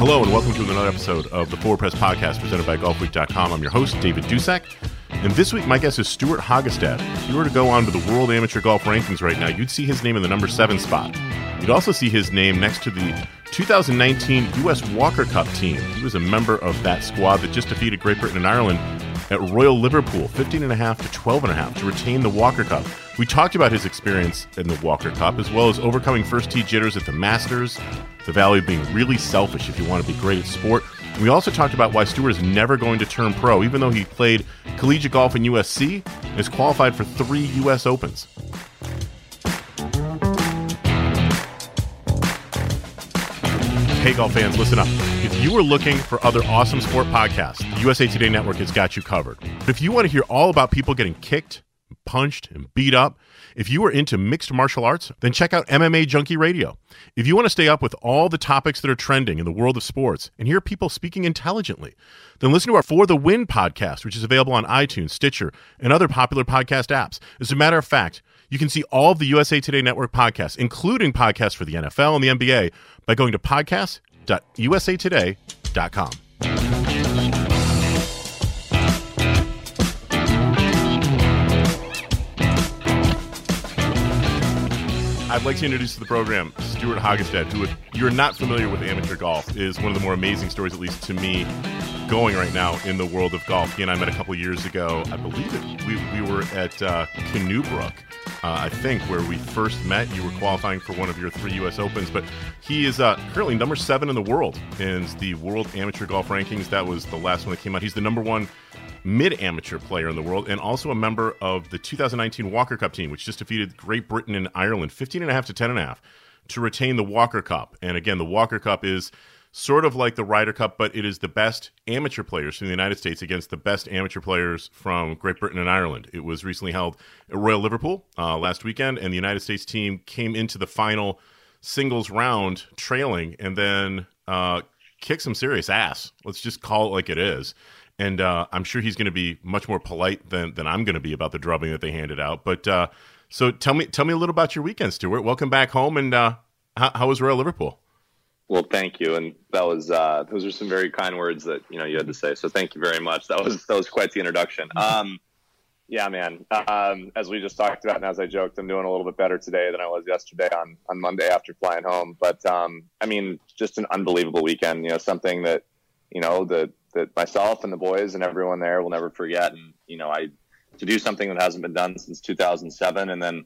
Hello and welcome to another episode of the Forward Press Podcast presented by GolfWeek.com. I'm your host, David Dusek. And this week, my guest is Stewart Hagestad. If you were to go on to the World Amateur Golf Rankings right now, you'd see his name in the number seven spot. You'd also see his name next to the 2019 U.S. Walker Cup team. He was a member of that squad that just defeated Great Britain and Ireland at Royal Liverpool, 15.5 to 12.5 to retain the Walker Cup. We talked about his experience in the Walker Cup, as well as overcoming first tee jitters at the Masters, the value of being really selfish if you want to be great at sport. We also talked about why Stewart is never going to turn pro, even though he played collegiate golf in USC and is qualified for three U.S. Opens. Hey, golf fans, listen up. You are looking for other awesome sport podcasts, the USA Today Network has got you covered. But if you want to hear all about people getting kicked, punched, and beat up, if you are into mixed martial arts, then check out MMA Junkie Radio. If you want to stay up with all the topics that are trending in the world of sports and hear people speaking intelligently, then listen to our For the Win podcast, which is available on iTunes, Stitcher, and other popular podcast apps. As a matter of fact, you can see all of the USA Today Network podcasts, including podcasts for the NFL and the NBA, by going to podcast.usatoday.com. I'd like to introduce to the program Stewart Hagestad, who, if you're not familiar with amateur golf, is one of the more amazing stories, at least to me, going right now in the world of golf. He and I met a couple years ago. I believe it. We, we were at uh, Canoe Brook, uh, I think, where we first met. You were qualifying for one of your three U.S. Opens, but he is uh, currently number seven in the world in the World Amateur Golf Rankings. That was the last one that came out. He's the number one mid amateur player in the world and also a member of the 2019 Walker Cup team, which just defeated Great Britain and Ireland 15.5 to 10.5 to retain the Walker Cup. And again, the Walker Cup is sort of like the Ryder Cup, but it is the best amateur players from the United States against the best amateur players from Great Britain and Ireland. It was recently held at Royal Liverpool uh, last weekend, and the United States team came into the final singles round trailing and then uh, kicked some serious ass. Let's just call it like it is and uh, I'm sure he's going to be much more polite than than I'm going to be about the drubbing that they handed out. But uh, so tell me tell me a little about your weekend, Stewart. Welcome back home, and uh, how, how, was Royal Liverpool? Well, thank you, and that was uh, those are some very kind words that you know you had to say. So thank you very much. That was that was quite the introduction. Um, yeah, man. Um, as we just talked about, and as I joked, I'm doing a little bit better today than I was yesterday on on Monday after flying home. But um, I mean, just an unbelievable weekend. You know, something that you know the that myself and the boys and everyone there will never forget. And you know, I to do something that hasn't been done since 2007, and then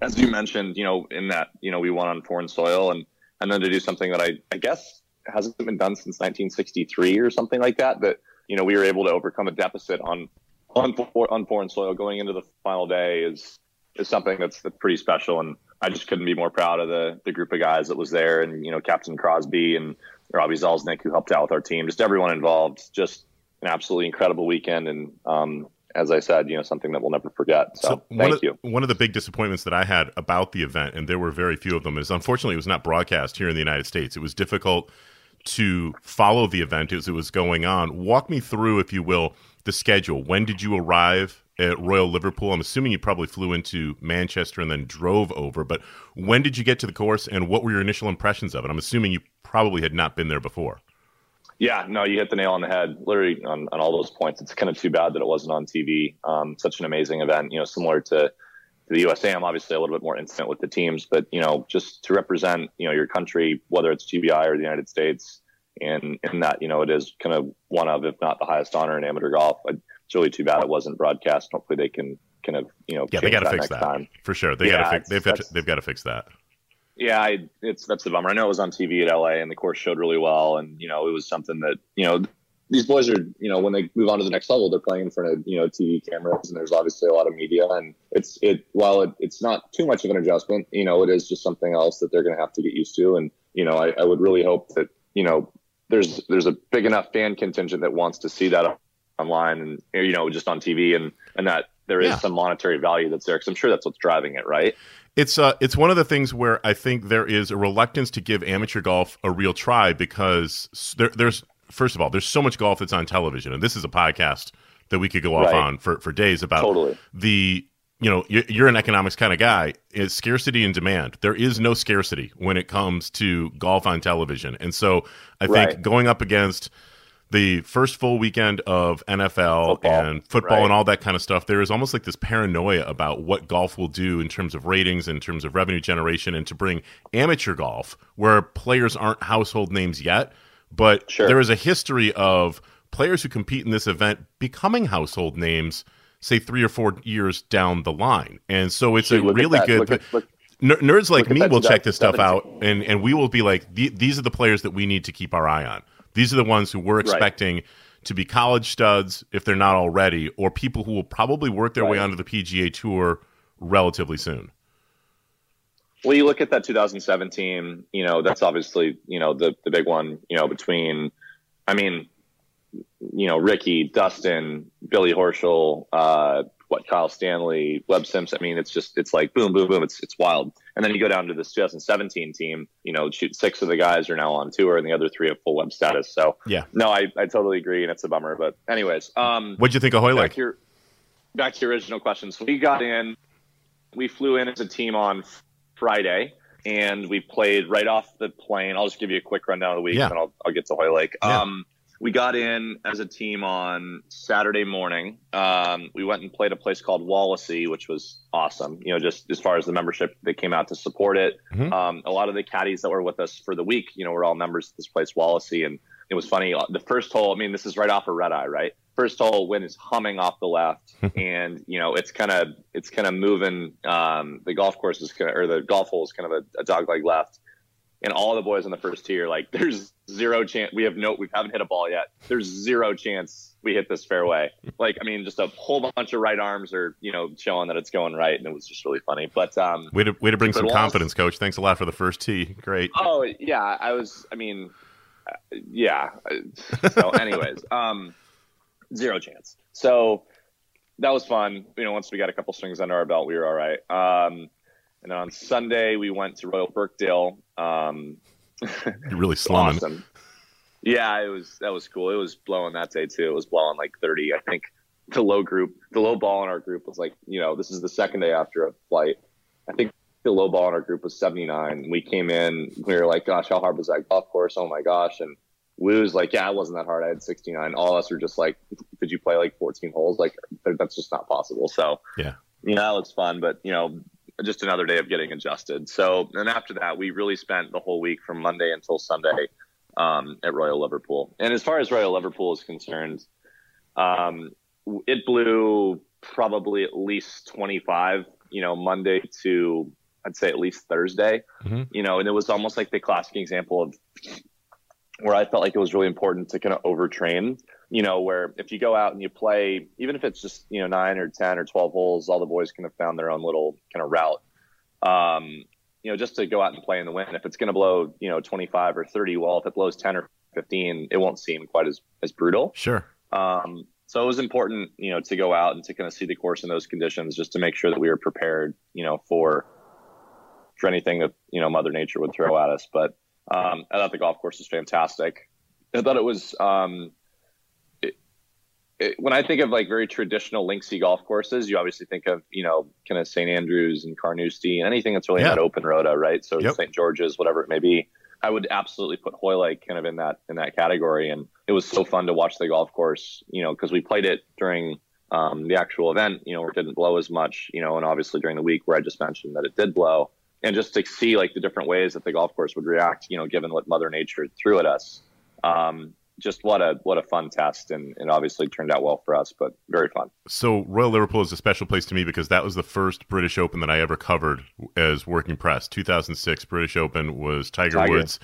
as you mentioned, you know, in that you know we won on foreign soil, and and then to do something that I I guess hasn't been done since 1963 or something like that. That you know we were able to overcome a deficit on on on foreign soil going into the final day is is something that's, that's pretty special and I just couldn't be more proud of the the group of guys that was there and you know Captain Crosby and Robbie Zalznick, who helped out with our team, just everyone involved. Just an absolutely incredible weekend, and um, as I said, you know, something that we'll never forget. So, so thank of, you. One of the big disappointments that I had about the event, and there were very few of them, is unfortunately it was not broadcast here in the United States. It was difficult to follow the event as it was going on. Walk me through, if you will, the schedule. When did you arrive at Royal Liverpool? I'm assuming you probably flew into Manchester and then drove over, but when did you get to the course and what were your initial impressions of it? I'm assuming you probably had not been there before. Yeah, no, you hit the nail on the head, literally on, on all those points. It's kind of too bad that it wasn't on TV. Um, such an amazing event, you know, similar to, to the USAM, obviously a little bit more intimate with the teams, but you know, just to represent, you know, your country, whether it's GBI or the United States, and in that, you know, it is kind of one of, if not the highest honor in amateur golf. It's really too bad it wasn't broadcast. Hopefully, they can kind of, you know, yeah, they got to fix that time. for sure. They yeah, got to fix. They've got to, they've got to fix that. Yeah, I, it's that's the bummer. I know it was on TV at LA, and the course showed really well, and you know it was something that you know these boys are, you know, when they move on to the next level, they're playing in front of, you know, TV cameras and there's obviously a lot of media. And it's, it, while it, it's not too much of an adjustment, you know, it is just something else that they're going to have to get used to. And, you know, I, I would really hope that, you know, there's, there's a big enough fan contingent that wants to see that online and, you know, just on TV and, and that there is yeah. some monetary value that's there. Cause I'm sure that's what's driving it. Right. It's uh, it's one of the things where I think there is a reluctance to give amateur golf a real try because there, there's first of all, there's so much golf that's on television, and this is a podcast that we could go off right. on for, for days about totally. the you know you're an economics kind of guy is scarcity and demand there is no scarcity when it comes to golf on television and so i right. think going up against the first full weekend of NFL football. and football right. and all that kind of stuff, there is almost like this paranoia about what golf will do in terms of ratings, in terms of revenue generation, and to bring amateur golf, where players aren't household names yet, but sure. there is a history of players who compete in this event becoming household names, say three or four years down the line. And so it's a really good. Look at, look, nerds like me will check this stuff out, and, and we will be like, these are the players that we need to keep our eye on. These are the ones who we're expecting right. to be college studs if they're not already, or people who will probably work their right. way onto the PGA Tour relatively soon. Well, you look at that 2017, you know, that's obviously, you know, the, the big one, you know, between, I mean, you know, Rickie, Dustin, Billy Horschel, uh, what Kyle Stanley, Webb Simpson. I mean, it's just it's like boom, boom, boom. It's it's wild. And then you go down to this 2017 team. You know, shoot six of the guys are now on tour, and the other three have full web status. So yeah, no, I, I totally agree, and it's a bummer. But anyways, um, what'd you think of Hoylake? Back to your, back to your original question. So we got in, we flew in as a team on Friday, and we played right off the plane. I'll just give you a quick rundown of the week, yeah. and I'll, I'll get to Hoylake. Yeah. Um, we got in as a team on Saturday morning. Um, we went and played a place called Wallasey, which was awesome. You know, just as far as the membership that came out to support it. Mm-hmm. Um, a lot of the caddies that were with us for the week, you know, were all members of this place, Wallasey, and it was funny. The first hole, I mean, this is right off a of red eye, right? First hole, wind is humming off the left, and you know it's kind of it's kind of moving. Um, the golf course is kind of, or the golf hole is kind of a, a dog leg left, and all the boys on the first tee are like, "There's zero chance. We have no. We haven't hit a ball yet. There's zero chance we hit this fairway." Like, I mean, just a whole bunch of right arms are you know showing that it's going right, and it was just really funny. But um, way to way to bring some confidence, coach. Thanks a lot for the first tee. Great. Oh yeah, I was. I mean, yeah. So, anyways, um, zero chance. So that was fun. You know, once we got a couple swings under our belt, we were all right. Um, and on Sunday, we went to Royal Birkdale. Um, You're really slumming. awesome. Yeah, it was that was cool. It was blowing that day too. It was blowing like 30. I think the low group, the low ball in our group was like, you know, this is the second day after a flight. I think the low ball in our group was 79. We came in, we were like, gosh, how hard was that golf course? Oh my gosh. And we was like, yeah, it wasn't that hard. I had 69. All of us were just like, did you play like 14 holes? Like, that's just not possible. So, yeah, you know, that looks fun, but you know, just another day of getting adjusted. So, and after that, we really spent the whole week from Monday until Sunday um, at Royal Liverpool. And as far as Royal Liverpool is concerned, um, it blew probably at least 25, you know, Monday to I'd say at least Thursday, mm-hmm. you know, and it was almost like the classic example of where I felt like it was really important to kind of overtrain, you know, where if you go out and you play, even if it's just, you know, nine or 10 or 12 holes, all the boys kind of found their own little kind of route. Um, you know, just to go out and play in the wind. If it's going to blow, you know, 25 or 30, well, if it blows 10 or 15, it won't seem quite as, as brutal. Sure. Um, so it was important, you know, to go out and to kind of see the course in those conditions just to make sure that we were prepared, you know, for, for anything that, you know, mother nature would throw at us. But, um, I thought the golf course was fantastic. I thought it was um, it, when I think of like very traditional linksy golf courses, you obviously think of you know kind of St Andrews and Carnoustie, and anything that's really yeah. not open rota, right? So yep. St George's, whatever it may be. I would absolutely put Hoylake kind of in that in that category, and it was so fun to watch the golf course, you know, because we played it during um, the actual event, you know, where it didn't blow as much, you know, and obviously during the week where I just mentioned that it did blow and just to see like the different ways that the golf course would react, you know, given what Mother Nature threw at us. Um, just what a what a fun test, and, and obviously turned out well for us, but very fun. So Royal Liverpool is a special place to me because that was the first British Open that I ever covered as working press. 2006 British Open was Tiger, Tiger. Woods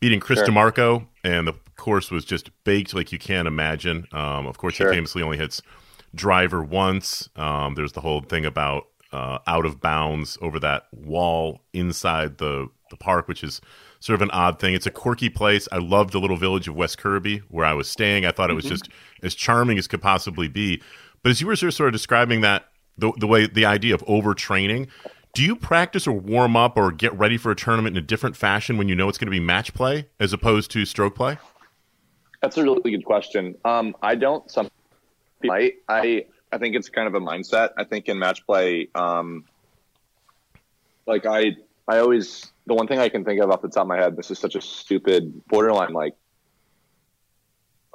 beating Chris Sure. DiMarco, and the course was just baked like you can't imagine. Um, of course, Sure. he famously only hits driver once. Um, there's the whole thing about uh, out of bounds over that wall inside the the park, which is sort of an odd thing. It's a quirky place. I loved the little village of West Kirby where I was staying. I thought it was just as charming as could possibly be. But as you were sort of describing that, the, the way the idea of overtraining, do you practice or warm up or get ready for a tournament in a different fashion when you know it's going to be match play as opposed to stroke play? That's a really good question. Um, I don't. Some might. I I think it's kind of a mindset. I think in match play, um, like I I always the one thing I can think of off the top of my head. This is such a stupid borderline like.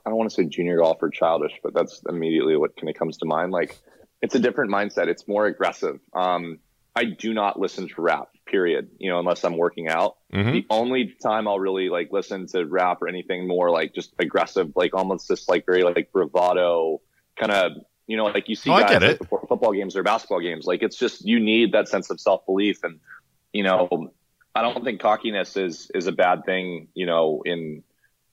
I don't want to say junior golf or childish, but that's immediately what kind of comes to mind. Like, it's a different mindset. It's more aggressive. Um, I do not listen to rap, period. You know, unless I'm working out. Mhm. The only time I'll really like listen to rap or anything more like just aggressive, like almost just like very like bravado kind of, you know, like you see Oh, guys like, before football games or basketball games. Like it's just you need that sense of self belief, and you know, I don't think cockiness is is a bad thing. You know, in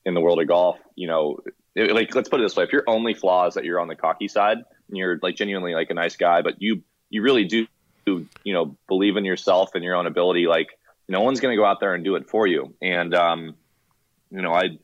in the world of golf, you know, it- like let's put it this way: if your only flaw is that you're on the cocky side and you're like genuinely like a nice guy, but you you really do you know believe in yourself and your own ability, like no one's going to go out there and do it for you. And um, you know, I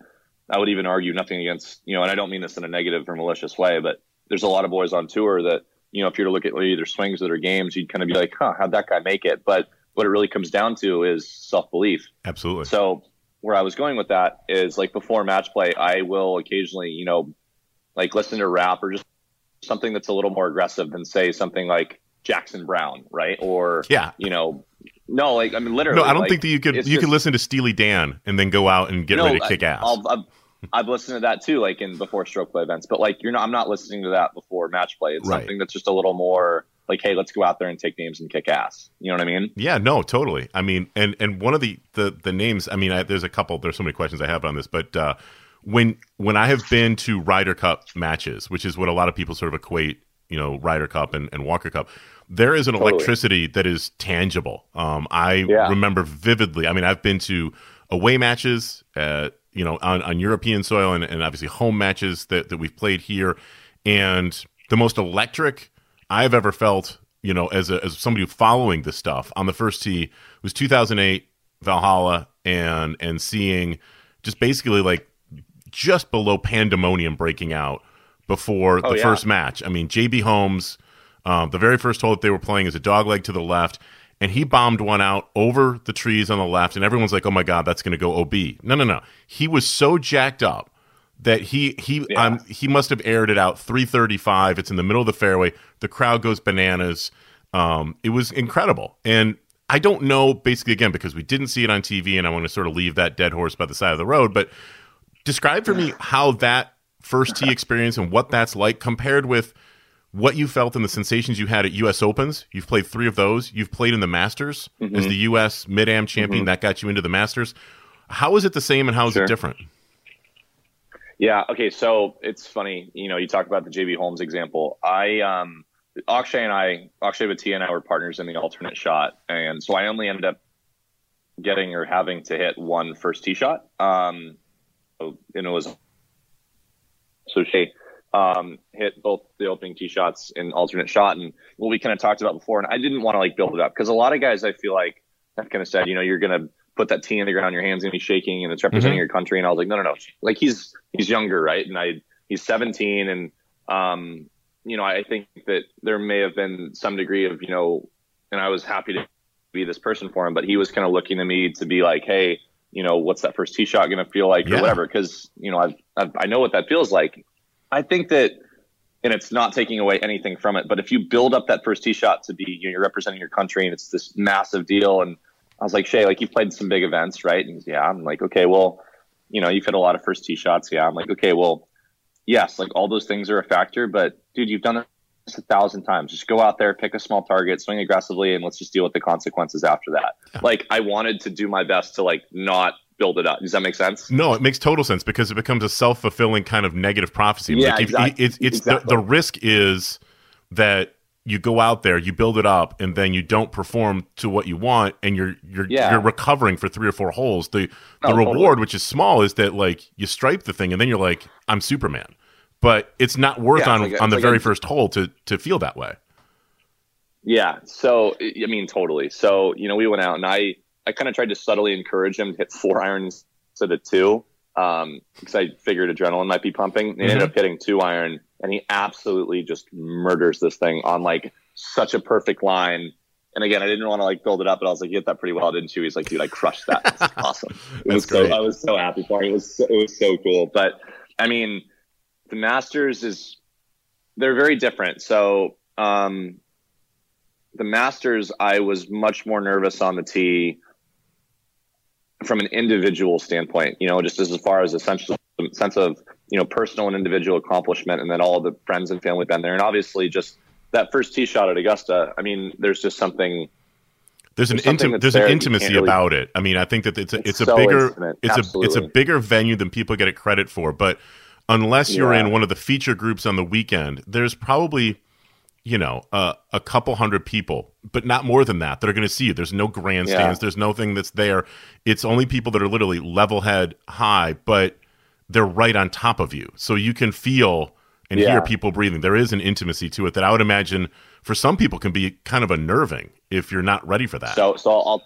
I would even argue nothing against you know, and I don't mean this in a negative or malicious way, but there's a lot of boys on tour that you know, if you were to look at either swings or their games, you'd kind of be like, huh, how'd that guy make it? But what it really comes down to is self belief. Absolutely. So where I was going with that is like before match play, I will occasionally, you know, like listen to rap or just something that's a little more aggressive than say something like Jackson Browne, right? Or yeah. you know, no, like I mean, literally. No, I don't like, think that you could you could listen to Steely Dan and then go out and get no, ready to kick ass. I'll, I've, I've listened to that too, like in before stroke play events. But like you're not, I'm not listening to that before match play. It's Right. something that's just a little more like, hey, let's go out there and take names and kick ass. You know what I mean? Yeah, no, totally. I mean, and and one of the the the names. I mean, I, there's a couple. There's so many questions I have on this, but uh, when when I have been to Ryder Cup matches, which is what a lot of people sort of equate, you know, Ryder Cup and, and Walker Cup, there is an Totally. electricity that is tangible. Um, I Yeah. remember vividly. I mean, I've been to away matches, uh, you know, on, on European soil, and, and obviously home matches that that we've played here, and the most electric I've ever felt, you know, as a, as somebody following this stuff on the first tee was 2008 Valhalla and and seeing just basically like just below pandemonium breaking out before Oh, the yeah. first match. I mean, JB Holmes, um, the very first hole that they were playing is a dog leg to the left, and he bombed one out over the trees on the left, and everyone's like, "Oh my god, that's going to go OB." No, no, no. He was so jacked up that he he Yeah. um, he must have aired it out 335. It's in the middle of the fairway. The crowd goes bananas. Um, it was incredible, and I don't know basically again because we didn't see it on TV, and I want to sort of leave that dead horse by the side of the road, but describe for me how that first tee experience and what that's like compared with what you felt and the sensations you had at U.S. Opens. You've played three of those. You've played in the Masters as the U.S. Mid Am champion. That got you into the Masters. How is it the same and how is Sure. it different? Yeah. Okay. So it's funny. You know, you talk about the JB Holmes example. I, um, Akshay and I, Akshay Bhatia and I were partners in the alternate shot. And so I only ended up getting or having to hit one first tee shot. Um, and it was, so Shay, um, hit both the opening tee shots in alternate shot and what we kind of talked about before. And I didn't want to like build it up because a lot of guys, I feel like have kind of said, you know, you're going to put that tee in the ground, your hands going to be shaking and it's representing your country. And I was like, no, no, no. Like he's, he's younger, right? And I, he's 17 and, um, you know, I think that there may have been some degree of, you know, and I was happy to be this person for him, but he was kind of looking to me to be like, Hey, you know, what's that first tee shot going to feel like Yeah. or whatever? Cause you know, I've, I've, I know what that feels like. I think that, and it's not taking away anything from it, but if you build up that first tee shot to be, you know, you're representing your country and it's this massive deal. And I was like, Shay, like you've played some big events, right? And yeah, I'm like, okay, well, you know, you've hit a lot of first tee shots. Yeah. I'm like, okay, well, yes, like all those things are a factor, but dude, you've done this a thousand times. Just go out there, pick a small target, swing aggressively, and let's just deal with the consequences after that. Like I wanted to do my best to like not build it up. Does that make sense? No, it makes total sense because it becomes a self fulfilling kind of negative prophecy. Yeah, like if, exact- it's it's exactly. the, the risk is that you go out there, you build it up, and then you don't perform to what you want, and you're you're Yeah. you're recovering for three or four holes. The the oh, reward, totally. which is small, is that like you stripe the thing, and then you're like, I'm Superman. But it's not worth Yeah, on like a- on the like very a- first hole to to feel that way. Yeah. So I mean, totally. So you know, we went out and I I kind of tried to subtly encourage him to hit four irons instead of two, um, because I figured adrenaline might be pumping. And he ended Mhm. up hitting two iron, and he absolutely just murders this thing on like such a perfect line. And again, I didn't want to like build it up, but I was like, "You hit that pretty well, didn't you?" He's like, "Dude, I crushed that. That's awesome." It That's was so great. I was so happy for him. It was so, it was so cool. But I mean, the Masters is they're very different. So um, the Masters, I was much more nervous on the tee from an individual standpoint. You know, just as far as a sense of, sense of you know personal and individual accomplishment, and then all the friends and family been there, and obviously just that first tee shot at Augusta. I mean, there's just something. There's an There's something intim- there's there an intimacy really- about it. I mean, I think that it's a, it's, It's a so bigger intimate. it's a it's a bigger venue than people get it credit for. But unless you're Yeah. in one of the feature groups on the weekend, there's probably you know uh, a couple hundred people, but not more than that that are going to see you. There's no grandstands. Yeah. There's nothing that's there. It's only people that are literally level head high, but they're right on top of you, so you can feel and Yeah. hear people breathing. There is an intimacy to it that I would imagine for some people can be kind of unnerving if you're not ready for that. So, so I'll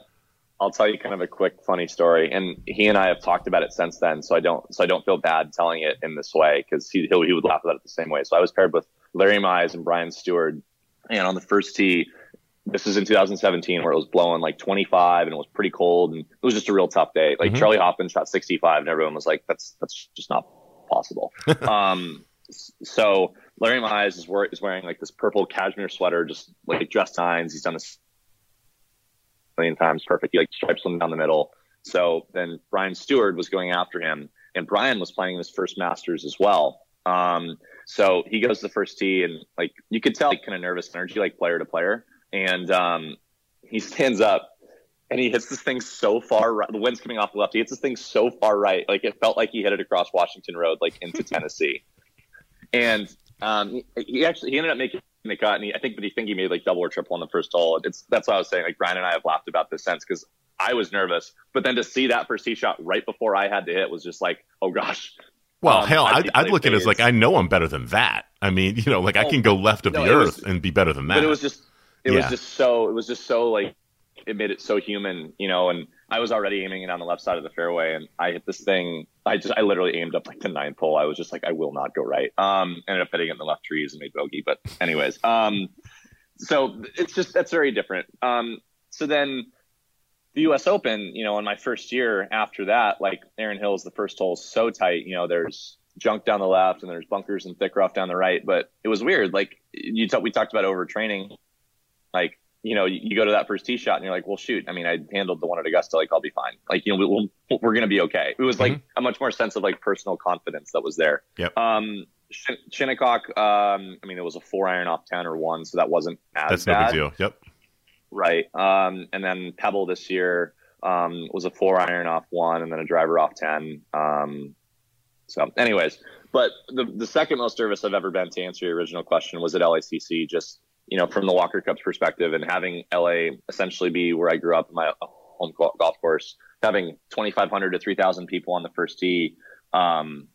I'll tell you kind of a quick funny story, and he and I have talked about it since then. So I don't so I don't feel bad telling it in this way because he he would laugh about it the same way. So I was paired with Larry Mize and Brian Stuard, and on the first tee, this is in 2017 where it was blowing like 25 and it was pretty cold and it was just a real tough day. Like Mhm. Charley Hoffman shot 65 and everyone was like, "That's that's just not possible." um, so Larry Mize is, wear, is wearing like this purple cashmere sweater, just like dress nines. He's done this a million times perfect. He like stripes them down the middle. So then Brian Stuard was going after him, and Brian was playing his first Masters as well. Um, so he goes the first tee, and like you could tell, like kind of nervous energy, like player to player, and um, he stands up. And he hits this thing so far right. The wind's coming off the left. He hits this thing so far right, like it felt like he hit it across Washington Road, like into Tennessee. And um, he, he actually he ended up making the cut, and he, I think, but he think he made like double or triple on the first hole. It's that's what I was saying. Like Brian and I have laughed about this since because I was nervous, but then to see that first tee shot right before I had to hit was just like, oh gosh. Well, Um, hell, I'd I'd, be I'd playing look at it as like. I know I'm better than that. I mean, you know, like I Oh, can go left of no, the earth was- and be better than that. But it was just it Yeah. was just so it was just so like it made it so human, you know. And I was already aiming it on the left side of the fairway, and I hit this thing. I just I literally aimed up like the ninth pole. I was just like, I will not go right. Um, ended up hitting it in the left trees and made bogey. But anyways, um, so it's just that's very different. Um, so then the U.S. Open, you know, in my first year after that, like Erin Hills the first hole so tight. You know, there's junk down the left and there's bunkers and thick rough down the right. But it was weird. Like you t- we talked about overtraining. Like you know, you, you go to that first tee shot and you're like, well, shoot. I mean, I handled the one at Augusta. Like I'll be fine. Like you know, we, we'll, we're gonna be okay. It was like a much more sense of like personal confidence that was there. Yep. Um, Shin- Shinnecock. Um, I mean, it was a four iron off ten or one, so that wasn't as That's no bad. big deal. Yep. Right. Um, and then Pebble this year um, was a four iron off one and then a driver off 10. Um, so, anyways, but the, the second most nervous I've ever been to answer your original question was at LACC, just, you know, from the Walker Cup's perspective and having LA essentially be where I grew up my home golf course, having 2,500 to 3,000 people on the first tee. Um,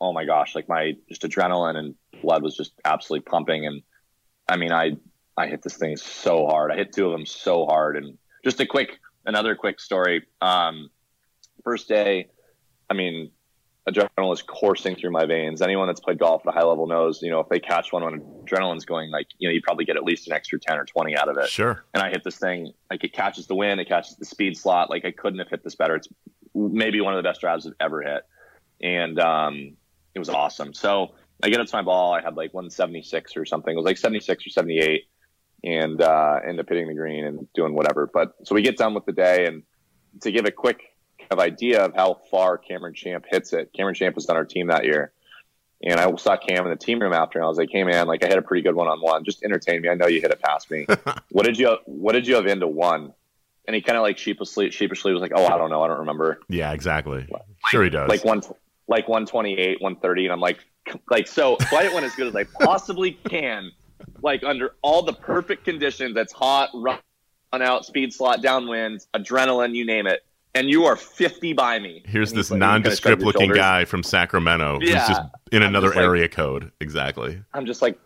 oh my gosh, like my just adrenaline and blood was just absolutely pumping. And I mean, I, I hit this thing so hard. I hit two of them so hard. And just a quick, another quick story. Um, first day, I mean, adrenaline is coursing through my veins. Anyone that's played golf at a high level knows, you know, if they catch one when adrenaline's going, like, you know, you probably get at least an extra 10 or 20 out of it. Sure. And I hit this thing, like, it catches the wind, it catches the speed slot. Like, I couldn't have hit this better. It's maybe one of the best drives I've ever hit. And um, it was awesome. So I get up to my ball. I had like 176 or something. It was like 76 or 78 and uh, end up hitting the green and doing whatever. But so we get done with the day, and to give a quick kind of idea of how far Cameron Champ hits it, Cameron Champ was on our team that year. And I saw Cam in the team room after, and I was like, "Hey man, like I hit a pretty good one on one. Just entertain me. I know you hit it past me. what did you What did you have into one?" And he kind of like sheepishly, sheepishly was like, "Oh, I don't know. I don't remember." Yeah, exactly. Sure he does. Like one, like one twenty eight, one thirty, and I'm like, like so. so I went as good as I possibly can like under all the perfect conditions. That's hot, run out, speed slot, downwind, adrenaline, you name it. And you are 50 by me. Here's this like, "Are you gonna shrug nondescript your looking shoulders?" guy from Sacramento who's just in I'm another just like- area code. Exactly. I'm just like,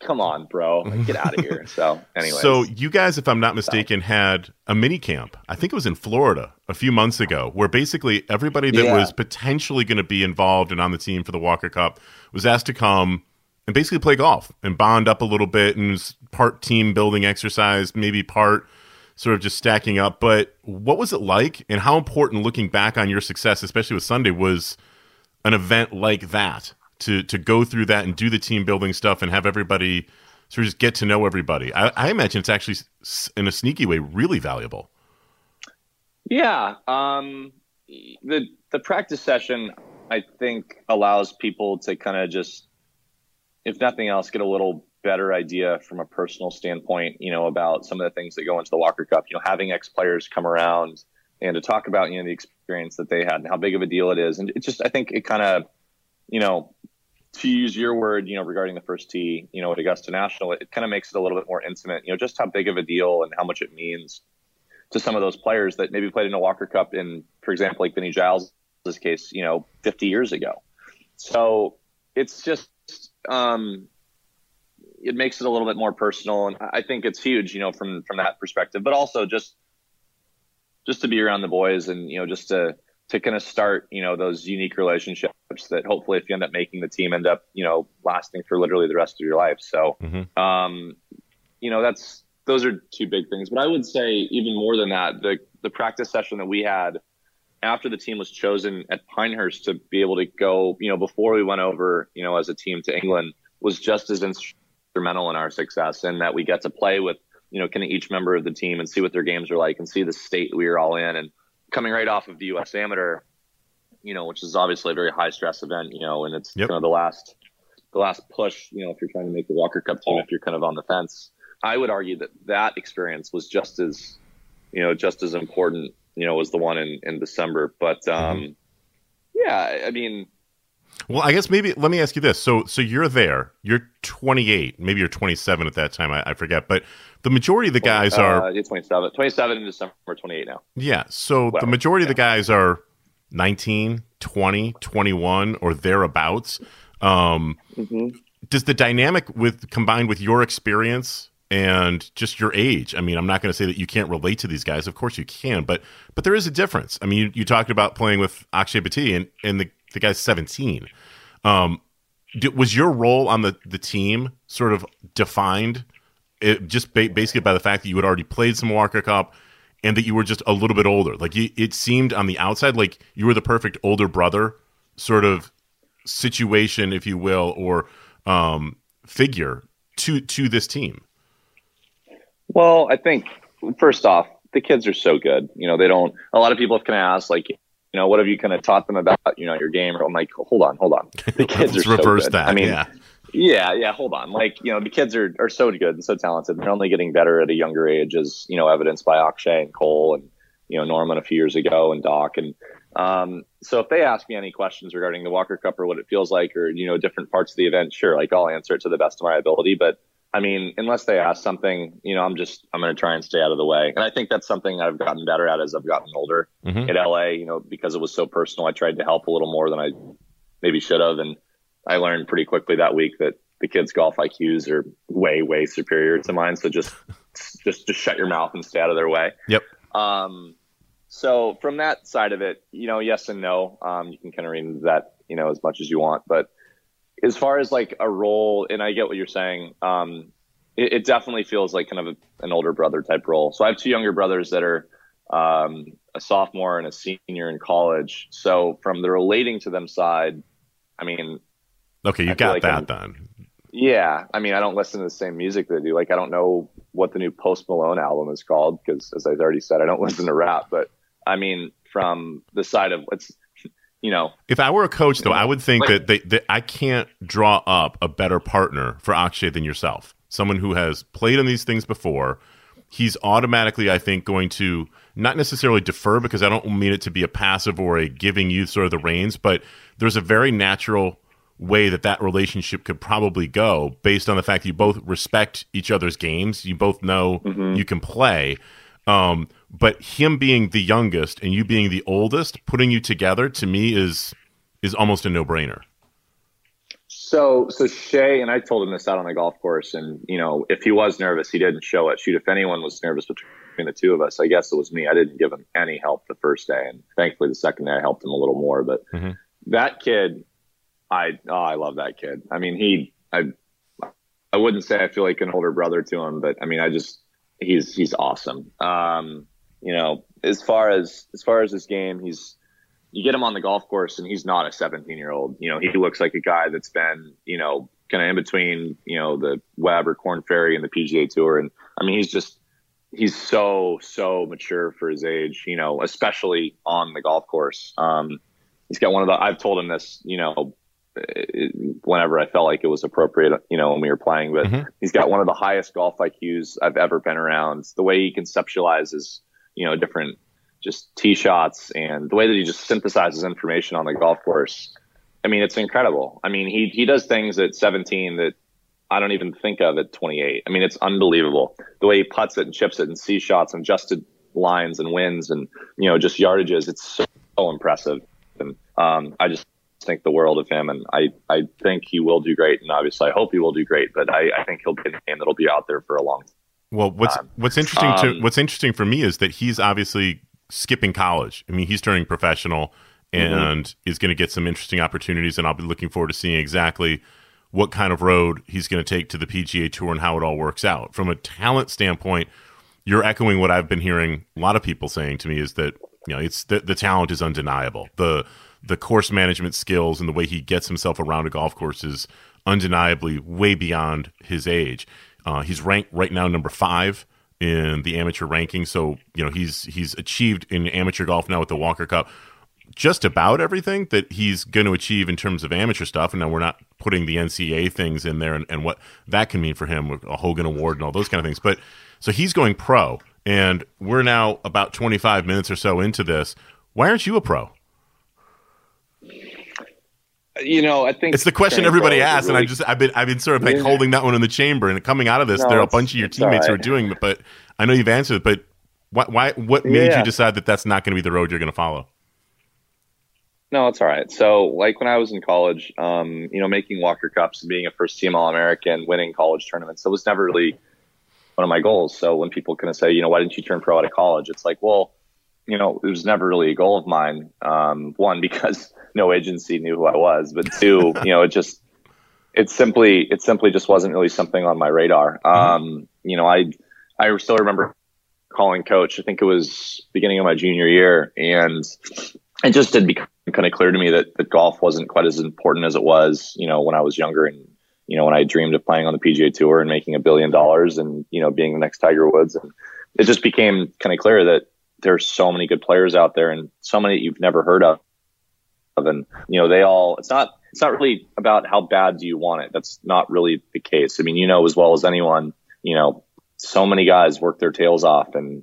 come on, bro, Like, get out of here. So, anyway, So you guys, if I'm not mistaken, had a mini camp. I think it was in Florida a few months ago, where basically everybody that Yeah. was potentially going to be involved and on the team for the Walker Cup was asked to come and basically play golf and bond up a little bit and was part team building exercise, maybe part sort of just stacking up. But what was it like, and how important looking back on your success, especially with Sunday, was an event like that to to go through that and do the team building stuff and have everybody sort of just get to know everybody. I, I imagine it's actually in a sneaky way really valuable. Yeah, um, the the practice session I think allows people to kind of just, if nothing else, get a little better idea from a personal standpoint, you know, about some of the things that go into the Walker Cup. You know, having ex players come around and to talk about you know the experience that they had and how big of a deal it is, and it just I think it kind of, you know. To use your word, you know, regarding the first tee, you know, at Augusta National, it, it kind of makes it a little bit more intimate. You know, just how big of a deal and how much it means to some of those players that maybe played in a Walker Cup in, for example, like Vinny Giles' case, you know, 50 years ago. So it's just, um, it makes it a little bit more personal, and I think it's huge, you know, from from that perspective. But also just just to be around the boys, and you know, just to to kind of start, you know, those unique relationships that hopefully, if you end up making the team, end up, you know, lasting for literally the rest of your life. So, Mhm. um, you know, that's those are two big things. But I would say even more than that, the the practice session that we had after the team was chosen at Pinehurst to be able to go, you know, before we went over, you know, as a team to England was just as instrumental in our success and that we get to play with, you know, kind of each member of the team and see what their games are like and see the state we were all in and coming right off of the US Amateur, you know, which is obviously a very high stress event, you know, and it's Yep. kind of the last the last push, you know, if you're trying to make the Walker Cup team, if you're kind of on the fence. I would argue that that experience was just as, you know, just as important, you know, was the one in, in December. But, um, yeah, I mean, Well, I guess maybe let me ask you this. So, so you're there. You're 28. Maybe you're 27 at that time. I, I forget. But the majority of the guys are uh, yeah, 27, 27 in December, 28 now. Yeah. So the Well, majority of the guys are 19, 20, 21 or thereabouts. Um, Does the dynamic with combined with your experience and just your age? I mean, I'm not going to say that you can't relate to these guys. Of course you can, but but there is a difference. I mean, you, you talked about playing with Akshay Bhatia and and the the guy's 17. Um, did, was your role on the the team sort of defined it, just ba- basically by the fact that you had already played some Walker Cup and that you were just a little bit older. Like you, it seemed on the outside like you were the perfect older brother sort of situation, if you will, or um, figure to to this team. Well, I think first off, the kids are so good. You know, they don't. A lot of people have kind of asked, like, you know, what have you kind of taught them about, you know, your game? Or I'm like, hold on, hold on. The kids Let's are so reverse good. that. I mean, yeah, yeah, yeah. Hold on, like, you know, the kids are are so good and so talented. They're only getting better at a younger age, as you know, evidenced by Akshay and Cole and you know Norman a few years ago and Doc and. Um, so if they ask me any questions regarding the Walker Cup or what it feels like, or you know, different parts of the event, sure, like I'll answer it to the best of my ability. But I mean, unless they ask something, you know, I'm just I'm going to try and stay out of the way. And I think that's something I've gotten better at as I've gotten older. Mhm. At LA, you know, because it was so personal, I tried to help a little more than I maybe should have, and I learned pretty quickly that week that the kids' golf IQs are way way superior to mine. So just just just shut your mouth and stay out of their way. Yep. Um, so from that side of it, you know, yes and no. Um, you can kind of read that, you know, as much as you want. But as far as like a role, and I get what you're saying, um, it, it definitely feels like kind of a, an older brother type role. So I have two younger brothers that are um, a sophomore and a senior in college. So from the relating to them side, I mean, Okay, you I got like that I'm- done. yeah, I mean, I don't listen to the same music they do. Like, I don't know what the new Post Malone album is called because, as I've already said, I don't listen to rap. But I mean, from the side of it's, you know, If I were a coach, though, I would think Like- that, they, that I can't draw up a better partner for Akshay than yourself. Someone who has played in these things before. He's automatically, I think, going to not necessarily defer because I don't mean it to be a passive or a giving you sort of the reins, but there's a very natural way that that relationship could probably go based on the fact that you both respect each other's games. You both know mm-hmm. you can play. Um, but him being the youngest and you being the oldest, putting you together to me is is almost a no brainer. So, so Shea and I told him this out on the golf course, and you know, if he was nervous, he didn't show it. Shoot, if anyone was nervous between the two of us, I guess it was me. I didn't give him any help the first day, and thankfully the second day I helped him a little more. But mm-hmm. that kid, I oh, I love that kid. I mean, he I I wouldn't say I feel like an older brother to him, but I mean, I just he's he's awesome. Um, you know, as far as as far as this game, he's you get him on the golf course and he's not a 17 year old. You know, he looks like a guy that's been, you know, kind of in between, you know, the Web or Korn Ferry and the PGA Tour. And I mean, he's just he's so so mature for his age. You know, especially on the golf course. Um, he's got one of the. I've told him this. You know, whenever I felt like it was appropriate, you know, when we were playing. But mm-hmm. he's got one of the highest golf IQs I've ever been around. The way he conceptualizes, you know, different just tee shots and the way that he just synthesizes information on the golf course. I mean, it's incredible. I mean, he he does things at 17 that I don't even think of at 28. I mean, it's unbelievable the way he puts it and chips it and sees shots and adjusted lines and wins and you know just yardages. It's so, so impressive, and um, I just think the world of him, and I, I think he will do great, and obviously I hope he will do great. But I, I think he'll be a name that'll be out there for a long time. Well, what's what's interesting um, to what's interesting for me is that he's obviously skipping college. I mean, he's turning professional mm-hmm. and mm-hmm. is going to get some interesting opportunities, and I'll be looking forward to seeing exactly what kind of road he's going to take to the PGA Tour and how it all works out. From a talent standpoint, you're echoing what I've been hearing a lot of people saying to me is that you know it's the, the talent is undeniable. The the course management skills and the way he gets himself around a golf course is undeniably way beyond his age. Uh, he's ranked right now number five in the amateur ranking, so you know he's he's achieved in amateur golf now with the Walker Cup just about everything that he's going to achieve in terms of amateur stuff. And now we're not putting the NCAA things in there and, and what that can mean for him a Hogan Award and all those kind of things. But so he's going pro, and we're now about 25 minutes or so into this. Why aren't you a pro? You know, I think it's the question everybody asks, really, and I just I've been I've been sort of like yeah. holding that one in the chamber, and coming out of this, no, there are a bunch of your teammates right. who are doing it, but I know you've answered it. But why? why what made yeah. you decide that that's not going to be the road you're going to follow? No, it's all right. So, like when I was in college, um, you know, making Walker Cups and being a first team All American, winning college tournaments, it was never really one of my goals. So when people kind of say, you know, why didn't you turn pro out of college? It's like, well, you know, it was never really a goal of mine. Um, one, because no agency knew who I was, but two, you know, it just, it simply, it simply just wasn't really something on my radar. Mm-hmm. Um, you know, I, I still remember calling coach. I think it was beginning of my junior year, and it just did become kind of clear to me that, that golf wasn't quite as important as it was, you know, when I was younger and you know when I dreamed of playing on the PGA Tour and making a billion dollars and you know being the next Tiger Woods, and it just became kind of clear that there's so many good players out there and so many that you've never heard of. And you know they all it's not it's not really about how bad do you want it. That's not really the case. I mean you know as well as anyone you know so many guys work their tails off and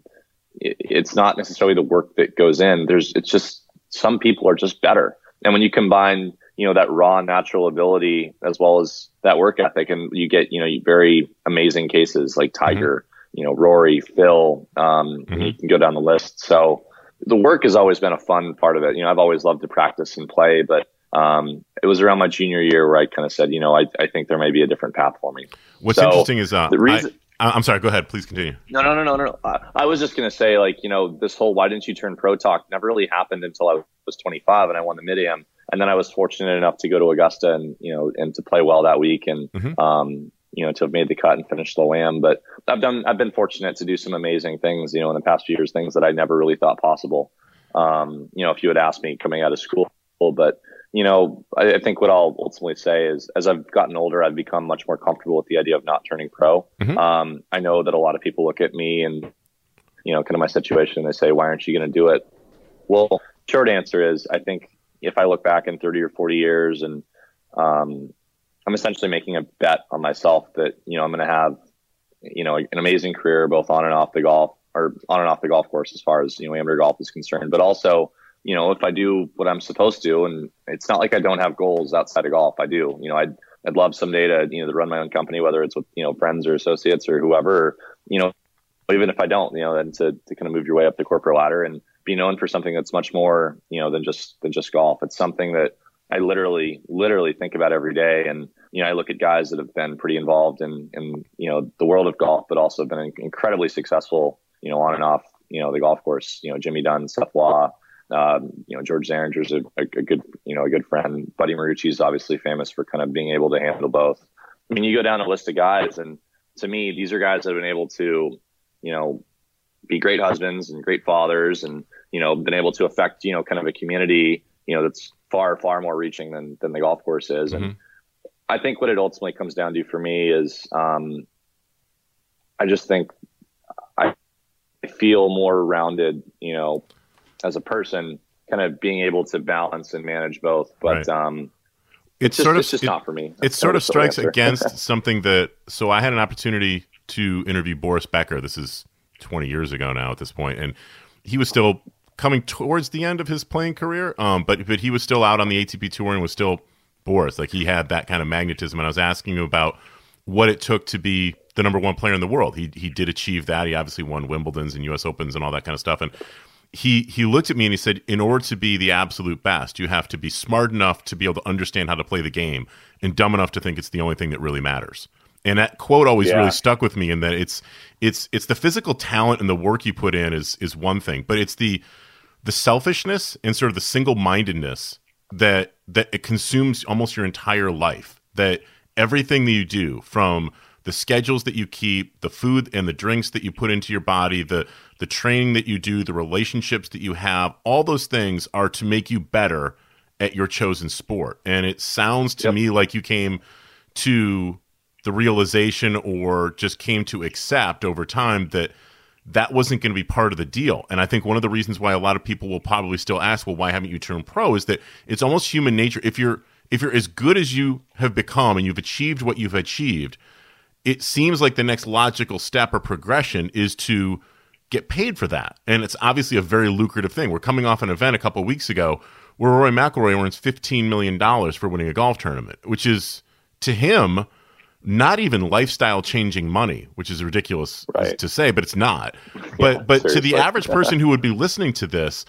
it, it's not necessarily the work that goes in. There's it's just some people are just better. And when you combine you know that raw natural ability as well as that work ethic and you get you know very amazing cases like tiger mm-hmm. You know rory phil um, mm-hmm. you can go down the list so the work has always been a fun part of it. You know, I've always loved to practice and play, but um, it was around my junior year where I kind of said, you know, I, I think there may be a different path for me. What's so interesting is uh, the reason. I, am sorry. Go ahead. Please continue. No, no, no, no, no. I, I was just going to say, like, you know, this whole "why didn't you turn pro" talk never really happened until I was 25 and I won the mid am, and then I was fortunate enough to go to Augusta and you know and to play well that week, and mm-hmm. um, you know, to have made the cut and finished the am. But I've done, I've been fortunate to do some amazing things, you know, in the past few years, things that I never really thought possible. Um, you know, if you had asked me coming out of school, but you know, I, I, think what I'll ultimately say is, as I've gotten older, I've become much more comfortable with the idea of not turning pro. Mm-hmm. Um, I know that a lot of people look at me and, you know, kind of my situation and they say, why aren't you going to do it? Well, short answer is, I think if I look back in 30 or 40 years and, um, I'm essentially making a bet on myself that, you know, I'm going to have, you know, an amazing career both on and off the golf or on and off the golf course as far as, you know, amateur golf is concerned, but also you know, if I do what I'm supposed to, and it's not like I don't have goals outside of golf. I do. You know, I'd I'd love someday to you know to run my own company, whether it's with you know friends or associates or whoever. You know, even if I don't, you know, then to to kind of move your way up the corporate ladder and be known for something that's much more you know than just than just golf. It's something that I literally literally think about every day and you know, I look at guys that have been pretty involved in, in, you know, the world of golf, but also been incredibly successful, you know, on and off, you know, the golf course, you know, Jimmy Dunne, Seth Waugh, um, you know, George Zahringer's a, a, a, good, you know, a good friend. Buddy Marucci is obviously famous for kind of being able to handle both. I mean, you go down a list of guys, and to me, these are guys that have been able to, you know, be great husbands and great fathers, and you know, been able to affect, you know, kind of a community, you know, that's far, far more reaching than than the golf course is, mm-hmm. and I think what it ultimately comes down to for me is um, I just think I feel more rounded, you know, as a person, kind of being able to balance and manage both. But right. um, it's, it's just, sort of it's just it, not for me. That's it sort of strikes against something that. So I had an opportunity to interview Boris Becker. This is 20 years ago now at this point, and he was still coming towards the end of his playing career. Um, but but he was still out on the ATP tour and was still Boris. Like he had that kind of magnetism. And I was asking him about what it took to be the number one player in the world. He he did achieve that. He obviously won Wimbledon's and U.S. Opens and all that kind of stuff. And he he looked at me and he said, in order to be the absolute best, you have to be smart enough to be able to understand how to play the game and dumb enough to think it's the only thing that really matters. And that quote always yeah. really stuck with me in that it's it's it's the physical talent and the work you put in is is one thing, but it's the the selfishness and sort of the single mindedness that that it consumes almost your entire life. That everything that you do, from the schedules that you keep, the food and the drinks that you put into your body, the the training that you do, the relationships that you have, all those things are to make you better at your chosen sport. And it sounds to yep. me like you came to the realization or just came to accept over time that that wasn't going to be part of the deal. And I think one of the reasons why a lot of people will probably still ask, well, why haven't you turned pro is that it's almost human nature. If you're if you're as good as you have become and you've achieved what you've achieved, it seems like the next logical step or progression is to get paid for that. And it's obviously a very lucrative thing. We're coming off an event a couple weeks ago where Rory McIlroy earns $15 million for winning a golf tournament, which is to him – not even lifestyle changing money, which is ridiculous right. to say, but it's not. But yeah, but seriously. to the average person who would be listening to this,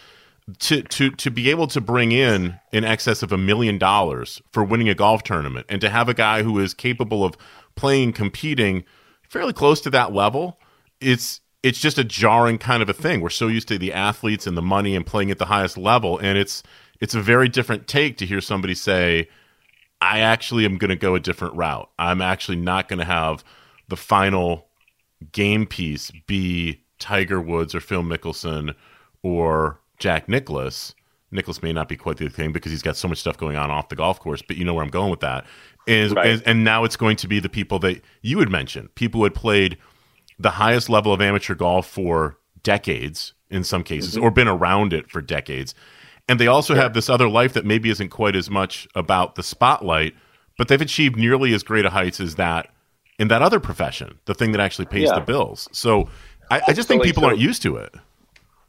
to to to be able to bring in in excess of a million dollars for winning a golf tournament, and to have a guy who is capable of playing, competing fairly close to that level, it's it's just a jarring kind of a thing. We're so used to the athletes and the money and playing at the highest level, and it's it's a very different take to hear somebody say I actually am going to go a different route. I'm actually not going to have the final game piece be Tiger Woods or Phil Mickelson or Jack Nicklaus. Nicholas may not be quite the thing because he's got so much stuff going on off the golf course, but you know where I'm going with that. Is, right. is and now it's going to be the people that you had mentioned, people who had played the highest level of amateur golf for decades in some cases, mm-hmm. or been around it for decades, and they also have this other life that maybe isn't quite as much about the spotlight, but they've achieved nearly as great a heights as that in that other profession, the thing that actually pays yeah. the bills. So I, I just so think like, people so, aren't used to it.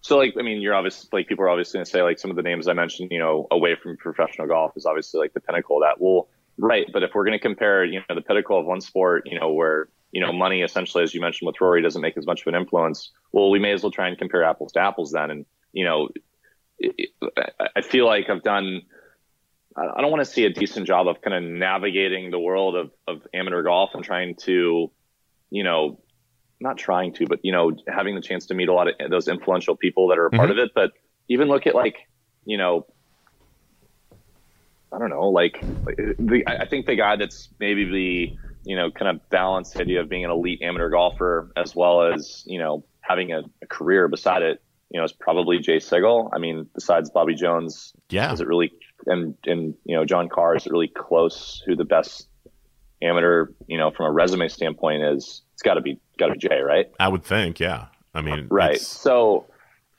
So like, I mean, you're obviously like people are obviously going to say like some of the names I mentioned, you know, away from professional golf is obviously like the pinnacle of that. Well, right, but if we're going to compare, you know, the pinnacle of one sport, you know, where you know money essentially, as you mentioned with Rory, doesn't make as much of an influence. Well, we may as well try and compare apples to apples then, and you know, I feel like I've done. I don't want to see a decent job of kind of navigating the world of, of amateur golf and trying to, you know, not trying to, but you know, having the chance to meet a lot of those influential people that are a part mm-hmm. of it. But even look at like, you know, I don't know, like the, I think the guy that's maybe the, you know, kind of balanced idea of being an elite amateur golfer as well as, you know, having a, a career beside it you know, it's probably Jay Sigel. I mean, besides Bobby Jones, yeah, is it really and and you know John Carr is it really close? Who the best amateur, you know, from a resume standpoint is? It's got to be got to be Jay, right? I would think, yeah. I mean, right. So,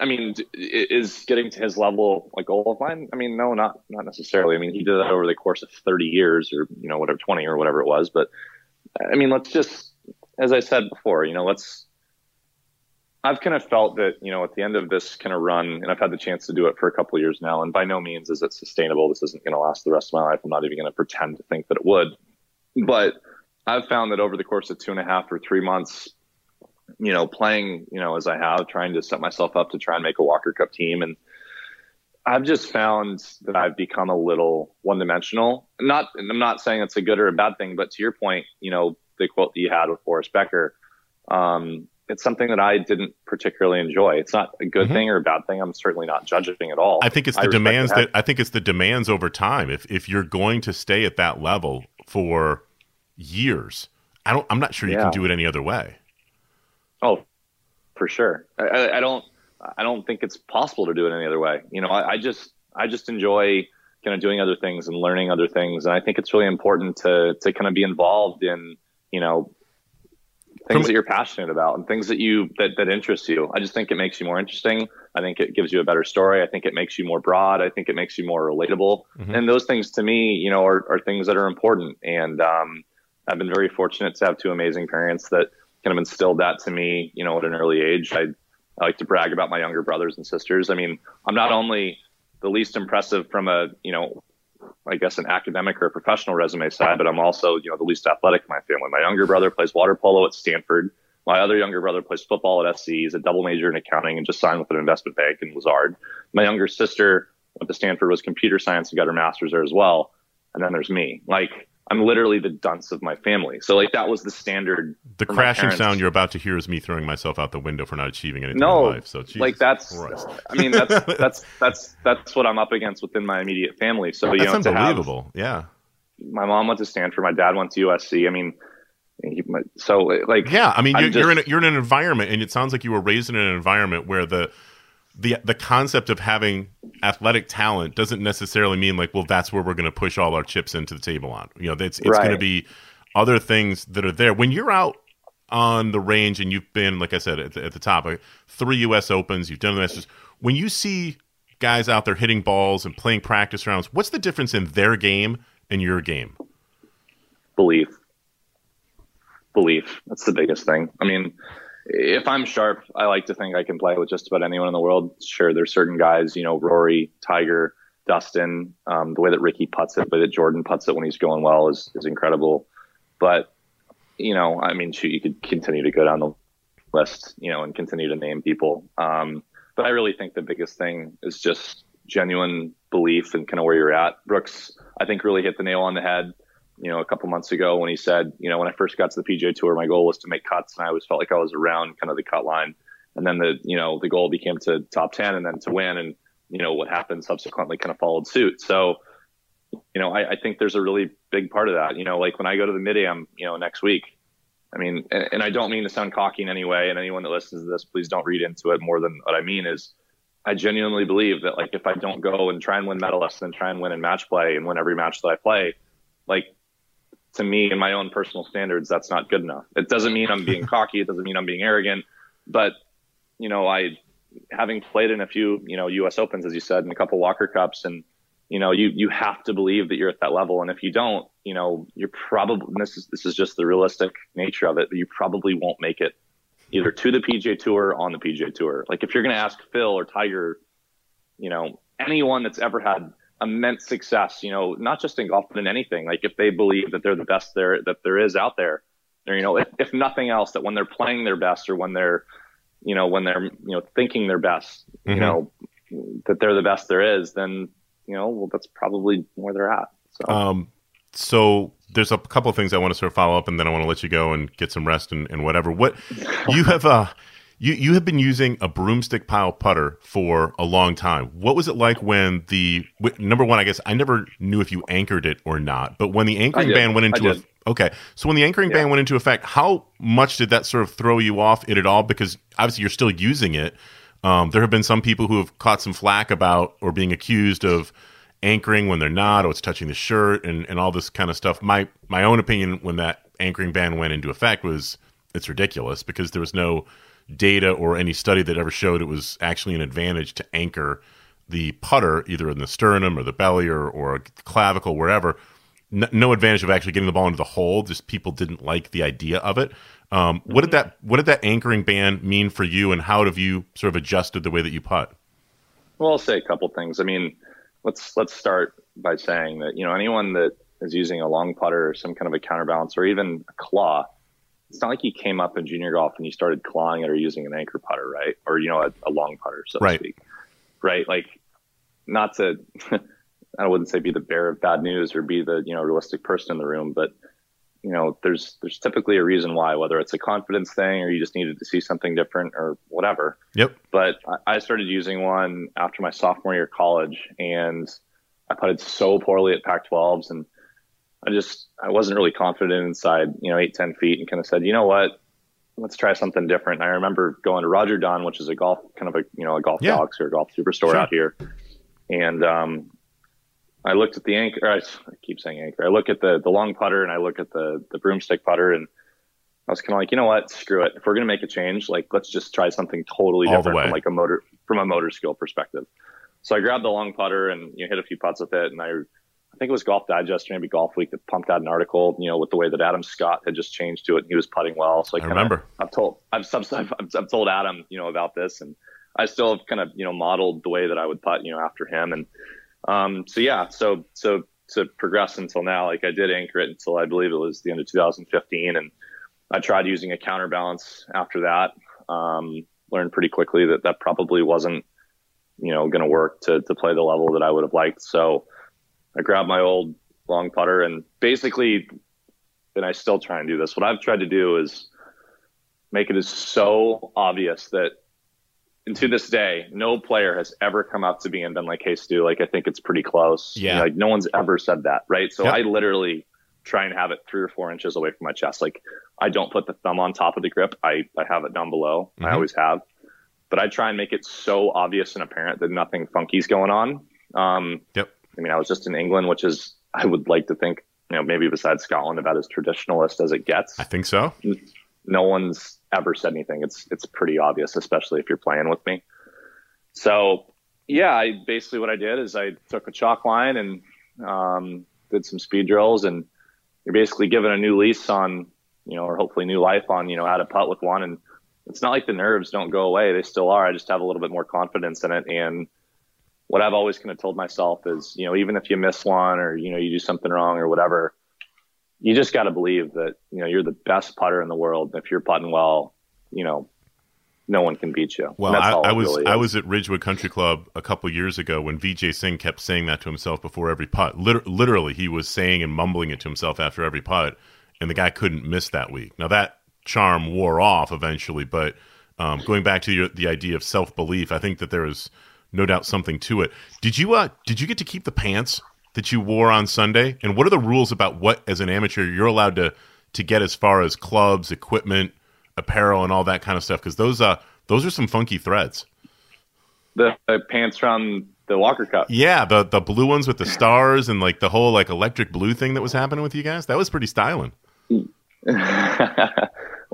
I mean, is getting to his level a goal of mine? I mean, no, not not necessarily. I mean, he did that over the course of 30 years, or you know, whatever, 20 or whatever it was. But I mean, let's just, as I said before, you know, let's I've kind of felt that, you know, at the end of this kind of run, and I've had the chance to do it for a couple of years now, and by no means is it sustainable. This isn't going to last the rest of my life. I'm not even going to pretend to think that it would. But I've found that over the course of two and a half or three months, you know, playing, you know, as I have, trying to set myself up to try and make a Walker Cup team. And I've just found that I've become a little one dimensional. Not, I'm not saying it's a good or a bad thing, but to your point, you know, the quote that you had with Boris Becker, um, it's something that I didn't particularly enjoy. It's not a good mm-hmm. thing or a bad thing. I'm certainly not judging at all. I think it's the demands that I think it's the demands over time. If if you're going to stay at that level for years, I don't. I'm not sure you yeah. can do it any other way. Oh, for sure. I, I, don't. I don't think it's possible to do it any other way. You know, I, I just I just enjoy kind of doing other things and learning other things, and I think it's really important to to kind of be involved in you know things From, that you're passionate about and things that you that, that interest you. I just think it makes you more interesting. I think it gives you a better story. I think it makes you more broad. I think it makes you more relatable. Mm-hmm. And those things to me, you know, are, are things that are important. And um, I've been very fortunate to have two amazing parents that kind of instilled that to me, you know, at an early age. I, I like to brag about my younger brothers and sisters. I mean, I'm not only the least impressive from a, you know, I guess an academic or a professional resume side, but I'm also, you know, the least athletic in my family. My younger brother plays water polo at Stanford. My other younger brother plays football at SC. He's a double major in accounting and just signed with an investment bank in Lazard. My younger sister went to Stanford, was computer science and got her master's there as well. And then there's me. Like, I'm literally the dunce of my family. So like that was the standard. The crashing sound you're about to hear is me throwing myself out the window for not achieving anything no, in life. So Jesus like that's. Christ. I mean that's that's that's that's what I'm up against within my immediate family. So you that's know, unbelievable. Have, yeah. My mom went to Stanford. My dad went to USC. I mean, so like yeah. I mean, you're, just, you're in a, you're in an environment, and it sounds like you were raised in an environment where the the the concept of having athletic talent doesn't necessarily mean like well that's where we're going to push all our chips into the table on. You know it's it's right. going to be other things that are there. When you're out on the range and you've been like i said at the, at the top like three us opens you've done the masters when you see guys out there hitting balls and playing practice rounds what's the difference in their game and your game? Belief. Belief. That's the biggest thing. I mean if I'm sharp, I like to think I can play with just about anyone in the world. Sure, there's certain guys, you know, Rory, Tiger, Dustin, um, the way that Rickie puts it, the way that Jordan puts it when he's going well is, is incredible. But, you know, I mean, shoot, you could continue to go down the list, you know, and continue to name people. Um, but I really think the biggest thing is just genuine belief and kind of where you're at. Brooks, I think, really hit the nail on the head you know, a couple months ago when he said, you know, when I first got to the PGA Tour, my goal was to make cuts, and I always felt like I was around kind of the cut line. And then the, you know, the goal became to top ten, and then to win, and you know what happened subsequently kind of followed suit. So, you know, I, I think there's a really big part of that. You know, like when I go to the mid am, you know, next week. I mean, and, and I don't mean to sound cocky in any way, and anyone that listens to this, please don't read into it more than what I mean is. I genuinely believe that like if I don't go and try and win medalists and try and win in match play and win every match that I play, like to me and my own personal standards, that's not good enough. It doesn't mean I'm being cocky. It doesn't mean I'm being arrogant. But, you know, I, having played in a few, you know, U.S. Opens, as you said, and a couple Walker Cups, and, you know, you, you have to believe that you're at that level. And if you don't, you know, you're probably, this is, this is just the realistic nature of it, but you probably won't make it either to the PGA Tour or on the PGA Tour. Like if you're going to ask Phil or Tiger, you know, anyone that's ever had immense success, you know, not just in golf, but in anything. Like if they believe that they're the best there, that there is out there, or, you know, if, if nothing else, that when they're playing their best or when they're, you know, when they're, you know, thinking their best, mm-hmm. you know, that they're the best there is, then, you know, well, that's probably where they're at. So, um, so there's a couple of things I want to sort of follow up and then I want to let you go and get some rest and, and whatever. What you have, uh, you you have been using a broomstick pile putter for a long time. What was it like when the number one? I guess I never knew if you anchored it or not, but when the anchoring ban went into a, okay, so when the anchoring yeah. ban went into effect, how much did that sort of throw you off it at all? Because obviously you're still using it. Um, there have been some people who have caught some flack about or being accused of anchoring when they're not, or it's touching the shirt and, and all this kind of stuff. My my own opinion when that anchoring ban went into effect was it's ridiculous because there was no data or any study that ever showed it was actually an advantage to anchor the putter either in the sternum or the belly or, or clavicle, wherever. n- no advantage of actually getting the ball into the hole. Just people didn't like the idea of it. Um, what did that What did that anchoring band mean for you, and how have you sort of adjusted the way that you putt? Well, I'll say a couple things. I mean, let's let's start by saying that you know anyone that is using a long putter or some kind of a counterbalance or even a claw, it's not like you came up in junior golf and you started clawing it or using an anchor putter, right? Or you know a, a long putter, so right. to speak, right? Like, not to I wouldn't say be the bearer of bad news or be the you know realistic person in the room, but you know, there's there's typically a reason why, whether it's a confidence thing or you just needed to see something different or whatever. Yep. But I started using one after my sophomore year of college, and I putted so poorly at Pac-12s, and I just I wasn't really confident inside, you know, eight ten feet, and kind of said, you know what, let's try something different. And I remember going to Roger Dunn, which is a golf kind of a you know a golf yeah. or a golf superstore sure. out here, and um, I looked at the anchor. I keep saying anchor. I look at the the long putter and I look at the the broomstick putter, and I was kind of like, you know what, screw it. If we're gonna make a change, like let's just try something totally All different from like a motor from a motor skill perspective. So I grabbed the long putter and you know, hit a few putts with it, and I I think it was Golf Digest or maybe Golf Week that pumped out an article, you know, with the way that Adam Scott had just changed to it and he was putting well. So I, I kinda, remember. I've told I've, I've, I've told Adam, you know, about this, and I still have kind of you know modeled the way that I would putt, you know, after him, and um, so yeah, so so to progress until now, like I did anchor it until I believe it was the end of 2015, and I tried using a counterbalance after that. Um, learned pretty quickly that that probably wasn't, you know, going to work to to play the level that I would have liked. So I grabbed my old long putter and basically, and I still try and do this. What I've tried to do is make it as so obvious that and to this day, no player has ever come up to me and been like, "Hey, Stu, like I think it's pretty close." Yeah, you know, like no one's ever said that, right? So yep. I literally try and have it three or four inches away from my chest. Like I don't put the thumb on top of the grip. I I have it down below. Mm-hmm. I always have, but I try and make it so obvious and apparent that nothing funky's going on. Um, yep. I mean, I was just in England, which is I would like to think, you know, maybe besides Scotland, about as traditionalist as it gets. I think so. No one's ever said anything. It's it's pretty obvious, especially if you're playing with me. So yeah, I basically what I did is I took a chalk line and um, did some speed drills, and you're basically given a new lease on, you know, or hopefully new life on, you know, how to putt with one. And it's not like the nerves don't go away; they still are. I just have a little bit more confidence in it. And what I've always kind of told myself is, you know, even if you miss one or you know you do something wrong or whatever, you just got to believe that you know you're the best putter in the world. If you're putting well, you know, no one can beat you. Well, I, I was really I was at Ridgewood Country Club a couple years ago when Vijay Singh kept saying that to himself before every putt. Liter- literally, he was saying and mumbling it to himself after every putt, and the guy couldn't miss that week. Now that charm wore off eventually, but um, going back to your, the idea of self belief, I think that there is no doubt something to it. Did you uh, did you get to keep the pants that you wore on Sunday? And what are the rules about what, as an amateur, you're allowed to to get as far as clubs, equipment, apparel, and all that kind of stuff? Because those uh those are some funky threads. The, the pants from the Walker Cup. Yeah, the the blue ones with the stars and like the whole like electric blue thing that was happening with you guys. That was pretty styling.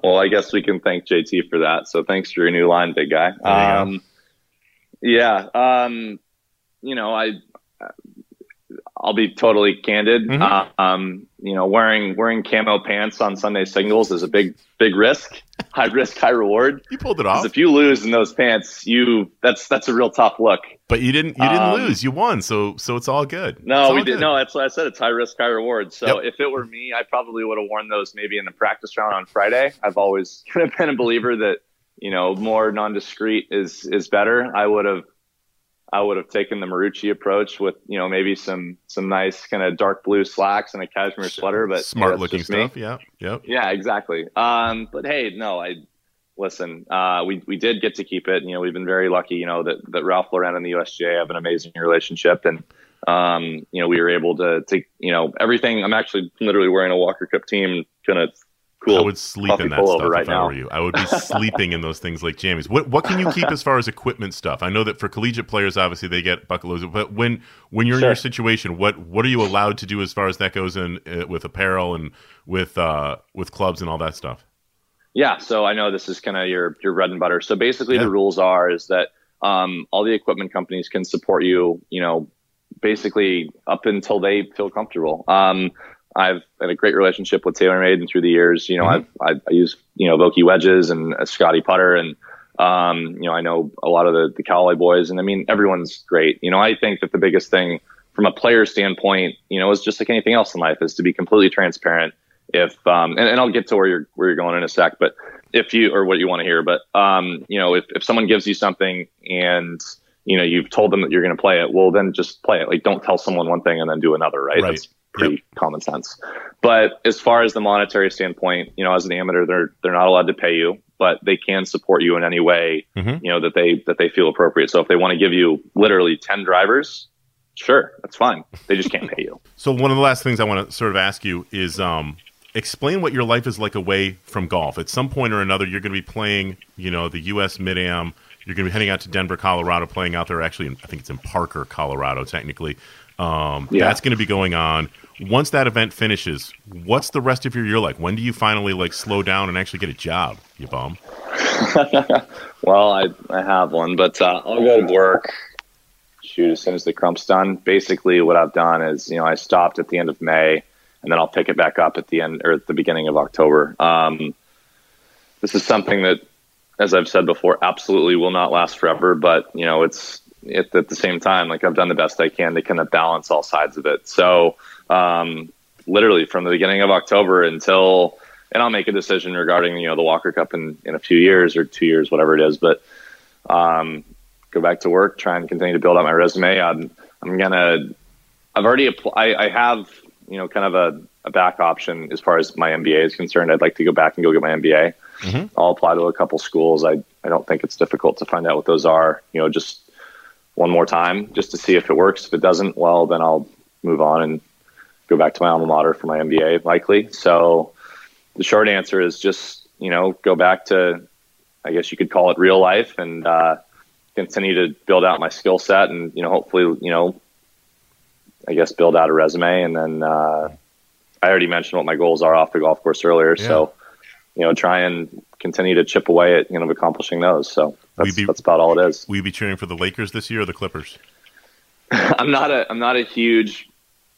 well, I guess we can thank JT for that. So thanks for your new line, big guy. Um, yeah, um, you know, I I'll be totally candid. Mm-hmm. Uh, um, you know, wearing wearing camo pants on Sunday singles is a big big risk. High risk, high reward. You pulled it off. If you lose in those pants, you that's that's a real tough look. But you didn't you didn't um, lose. You won, so so it's all good. No, all we did. No, that's what I said. It's high risk, high reward. So Yep. if it were me, I probably would have worn those maybe in the practice round on Friday. I've always kind of been a believer that you know more non-discreet is is better. I would have I would have taken the Marucci approach with you know maybe some some nice kind of dark blue slacks and a cashmere sweater, but Smart looking just me. stuff. Yeah. Yep. Yeah, exactly. Um, but hey, no, I listen. Uh, we we did get to keep it. You know, we've been very lucky. You know that that Ralph Lauren and the USGA have an amazing relationship, and um, you know we were able to take you know everything. I'm actually literally wearing a Walker Cup team kind of cool. I would sleep in that stuff right if I were you. I would be sleeping in those things like jammies. What what can you keep as far as equipment stuff? I know that for collegiate players, obviously they get buckaloos, but when when you're in your situation, what what are you allowed to do as far as that goes in uh, with apparel and with uh, with clubs and all that stuff? Yeah, so I know this is kind of your your bread and butter. So basically, Yeah. the rules are is that um, all the equipment companies can support you, you know, basically up until they feel comfortable. Um, I've had a great relationship with TaylorMade and through the years, you know, mm-hmm. I've, I, I use, you know, Vokey wedges and a Scotty putter and, um, you know, I know a lot of the, the Callaway boys and I mean, everyone's great. You know, I think that the biggest thing from a player standpoint, you know, is just like anything else in life is to be completely transparent. If, um, and, and I'll get to where you're, where you're going in a sec, but if you, or what you want to hear, but, um, you know, if, if someone gives you something and, you know, you've told them that you're going to play it, well, then just play it. Like, don't tell someone one thing and then do another, right? right. That's pretty yep. common sense. But as far as the monetary standpoint, you know, as an amateur, they're they're not allowed to pay you, but they can support you in any way, mm-hmm. you know, that they that they feel appropriate. So if they want to give you literally ten drivers, sure, that's fine. They just can't pay you. So one of the last things I want to sort of ask you is, um, explain what your life is like away from golf. At some point or another, you're going to be playing, you know, the U.S. Mid Am. You're going to be heading out to Denver, Colorado, playing out there. Actually, I think it's in Parker, Colorado, technically. Um, yeah. That's going to be going on. Once that event finishes, what's the rest of your year like? When do you finally like slow down and actually get a job? You bum. well, I I have one, but uh, I'll go to work. Shoot, as soon as the Crump's done. Basically, what I've done is, you know, I stopped at the end of May, and then I'll pick it back up at the end or at the beginning of October. Um, this is something that, as I've said before, absolutely will not last forever. But you know, it's it, at the same time, like I've done the best I can to kind of balance all sides of it. So, um, literally from the beginning of October until, and I'll make a decision regarding you know the Walker Cup in in a few years or two years, whatever it is. But um, go back to work, try and continue to build out my resume. I'm I'm gonna. I've already applied. I have you know kind of a, a back option as far as my MBA is concerned. I'd like to go back and go get my MBA. Mm-hmm. I'll apply to a couple schools. I I don't think it's difficult to find out what those are. You know, just one more time just to see if it works. If it doesn't, well, then I'll move on and go back to my alma mater for my MBA, likely. So the short answer is just, you know, go back to, I guess you could call it real life and uh, continue to build out my skill set and, you know, hopefully, you know, I guess build out a resume. And then uh, I already mentioned what my goals are off the golf course earlier. Yeah. So, you know, try and continue to chip away at, you know, accomplishing those. So that's, be, that's about all it is. Will you be cheering for the Lakers this year or the Clippers? I'm not a I'm not a huge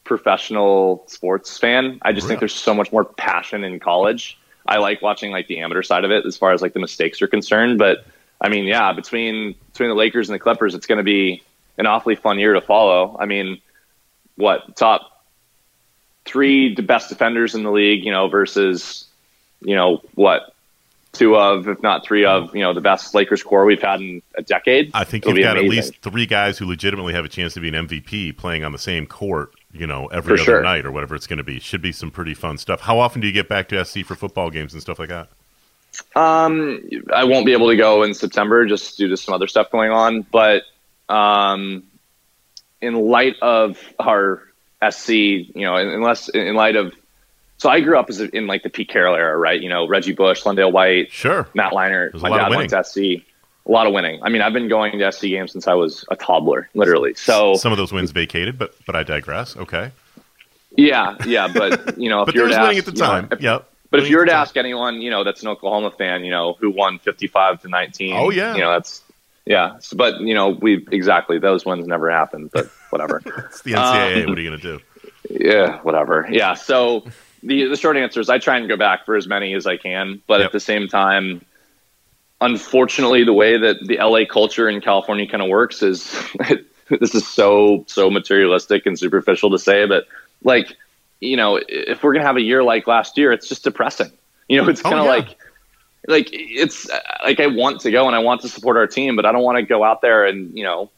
professional sports fan. I just really? think there's so much more passion in college. I like watching like the amateur side of it as far as like the mistakes are concerned. But I mean, yeah, between between the Lakers and the Clippers, it's going to be an awfully fun year to follow. I mean, what top three the best defenders in the league, you know, versus you know what two of, if not three of, you know, the best Lakers core we've had in a decade. I think It'll you've got amazing. at least three guys who legitimately have a chance to be an MVP playing on the same court, you know, every for other sure. night or whatever it's going to be. Should be some pretty fun stuff. How often do you get back to SC for football games and stuff like that? Um, I won't be able to go in September just due to some other stuff going on, but um, in light of our SC, you know, unless in light of so I grew up as a, in like the Pete Carroll era, right? You know, Reggie Bush, LenDale White, sure, Matt Leinart. My dad went to SC. A lot of winning. I mean, I've been going to SC games since I was a toddler, literally. So some of those wins vacated, but but I digress. Okay. Yeah, yeah, but you know, if but you were to winning ask, at the time, know, if, yep. But if you were to ask anyone, you know, that's an Oklahoma fan, you know, who won fifty-five to nineteen. Oh yeah, you know, that's yeah. So, but you know, we exactly those wins never happened. But whatever. it's the NCAA. Um, what are you gonna do? Yeah, whatever. Yeah. So the the short answer is I try and go back for as many as I can, but yep. at the same time, unfortunately, the way that the LA culture in California kind of works is this is so so materialistic and superficial to say, but like you know, if we're gonna have a year like last year, it's just depressing. You know, it's kind of oh, yeah. like like it's like I want to go and I want to support our team, but I don't want to go out there and you know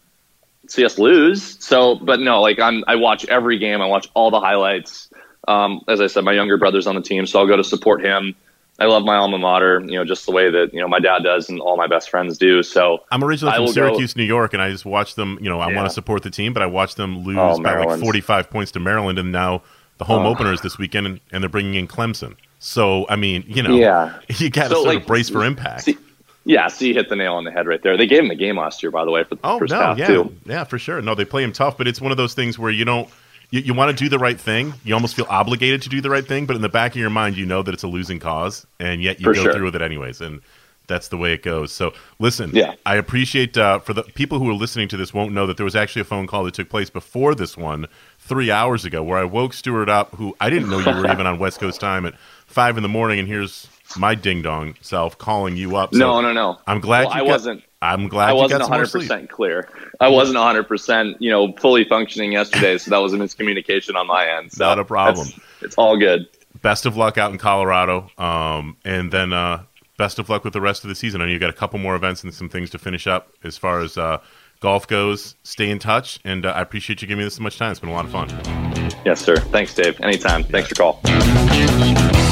see us lose. So, but no, like I'm I watch every game, I watch all the highlights. Um, as I said, my younger brother's on the team, so I'll go to support him. I love my alma mater, you know, just the way that you know my dad does and all my best friends do. So I'm originally from Syracuse, go, New York, and I just watch them. You know, I yeah. want to support the team, but I watch them lose oh, by like 45 points to Maryland, and now the home oh. openers this weekend, and, and, they're bringing in Clemson. So I mean, you know, yeah. you got to so, sort like, of brace for impact. See, yeah, see, hit the nail on the head right there. They gave him the game last year, by the way, for the oh, first no, half yeah. too. Yeah, for sure. No, they play him tough, but it's one of those things where you don't you, you want to do the right thing. You almost feel obligated to do the right thing, but in the back of your mind, you know that it's a losing cause, and yet you For go sure. through with it anyways. And that's the way it goes. So listen, Yeah. I appreciate uh, for the people who are listening to this won't know that there was actually a phone call that took place before this one three hours ago where I woke Stewart up, who I didn't know you were even on West Coast time at five in the morning, and here's my ding dong self calling you up. So no, no, no. I'm glad Well, you I got- wasn't. I'm glad I wasn't got some more 100 sleep. percent clear. I wasn't 100 percent, you know, fully functioning yesterday, so that was a miscommunication on my end. So Not a problem. It's all good. Best of luck out in Colorado, um, and then uh, best of luck with the rest of the season. I know you've got a couple more events and some things to finish up as far as uh, golf goes. Stay in touch, and uh, I appreciate you giving me this much time. It's been a lot of fun. Yes, sir. Thanks, Dave. Anytime. Thanks for call.